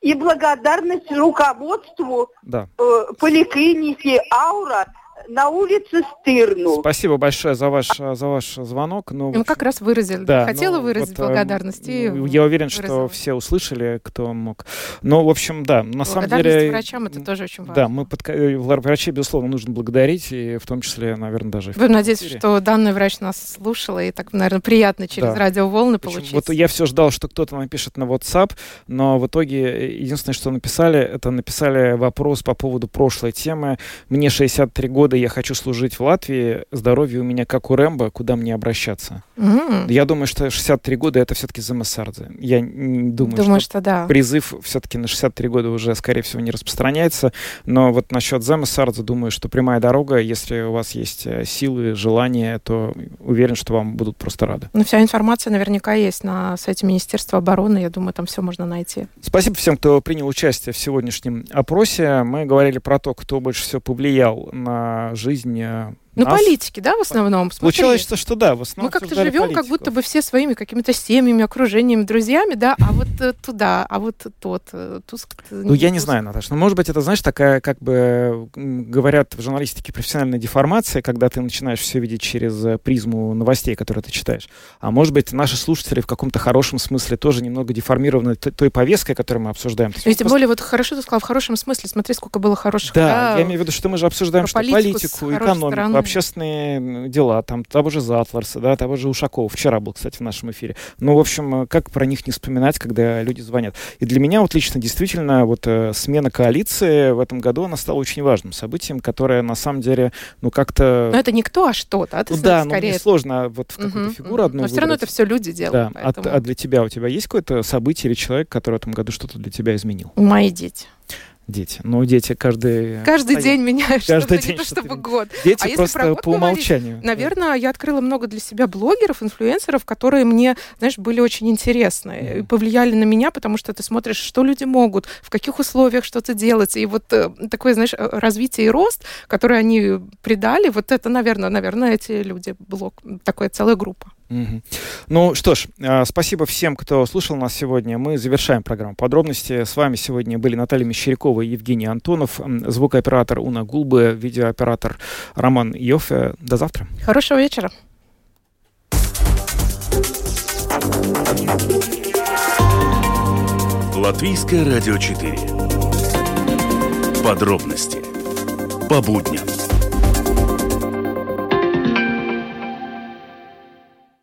и благодарность руководству Да. э, поликлиники «Аура» на улице Стырну. Спасибо большое за ваш, за ваш звонок. Ну, Мы как раз выразили. Да, Хотела ну, выразить вот, э, благодарность. и ну, я уверен, что выразила. все услышали, кто мог. Ну, в общем, да, на самом Благодарность деле... врачам это тоже очень важно. Да, мы подка- э, врачей, безусловно, нужно благодарить, и в том числе, наверное, даже... Будем надеяться, что данный врач нас слушал, и так, наверное, приятно через Да. радиоволны Причем получить. Вот я все ждал, что кто-то напишет на WhatsApp, но в итоге э, единственное, что написали, это написали вопрос по поводу прошлой темы. Мне 63 года, я хочу служить в Латвии, здоровье у меня как у Рэмбо, куда мне обращаться? М. Я думаю, что 63 года это все-таки за Массардзе. Я не думаю, Думаю, что, что да. призыв все-таки на 63 года уже, скорее всего, не распространяется. Но вот насчет Зема Сардзе, думаю, что прямая дорога, если у вас есть э, силы, желание, то уверен, что вам будут просто рады. Ну, вся информация наверняка есть на сайте Министерства обороны. Я думаю, там все можно найти. Спасибо всем, кто принял участие в сегодняшнем опросе. Мы говорили про то, кто больше всего повлиял на жизнь э, Ну, нас. политики, да, в основном? Смотри. Получилось, что, да, в основном Мы как-то обсуждали живем, как политику. будто бы все своими какими-то семьями, окружениями, друзьями, да, а вот э, туда, а вот тот, э, Туск. Ну, я не знаю, Наташа. Ну, может быть, это, знаешь, такая, как бы, говорят в журналистике, профессиональная деформация, когда ты начинаешь все видеть через э, призму новостей, которые ты читаешь. А может быть, наши слушатели в каком-то хорошем смысле тоже немного деформированы той повесткой, которую мы обсуждаем. То есть Ну, и мы тем более, вот хорошо ты сказал, в хорошем смысле, смотри, сколько было хороших. Да, я имею в виду, что мы же обсуждаем, что политику экономику, стороны. Общественные дела, там того же Затларса, да, того же Ушакова. Вчера был, кстати, в нашем эфире. Ну, в общем, э, как про них не вспоминать, когда люди звонят. И для меня вот лично действительно вот э, смена коалиции в этом году, она стала очень важным событием, которое на самом деле, ну, как-то... Но это не кто, а что, да? Ты Ну да, скорее... мне сложно вот в какую-то Мгм, фигуру мгм. одну Но все равно это все люди Да, делают. а, поэтому а для тебя, у тебя есть какое-то событие или человек, который в этом году что-то для тебя изменил? Мои дети. Дети. Ну, дети каждый... Каждый постоянно- день меняешь, Каждый день не то что-то чтобы год. Дети а если просто про год по говорить, умолчанию. Наверное, я открыла много для себя блогеров, инфлюенсеров, которые мне, знаешь, были очень интересны и повлияли на меня, потому что ты смотришь, что люди могут, в каких условиях что-то делать, и вот э, такое, знаешь, э, развитие и рост, который они придали, вот это, наверное, наверное, эти люди, блог, такая целая группа. Ну что ж, а, спасибо всем, кто слушал нас сегодня. Мы завершаем программу подробности. С вами сегодня были Наталья Мещерякова и Евгений Антонов, звукооператор Уна Гулбы, видеооператор Роман Йофе. До завтра. Хорошего вечера. Латвийское радио 4. Подробности по будням.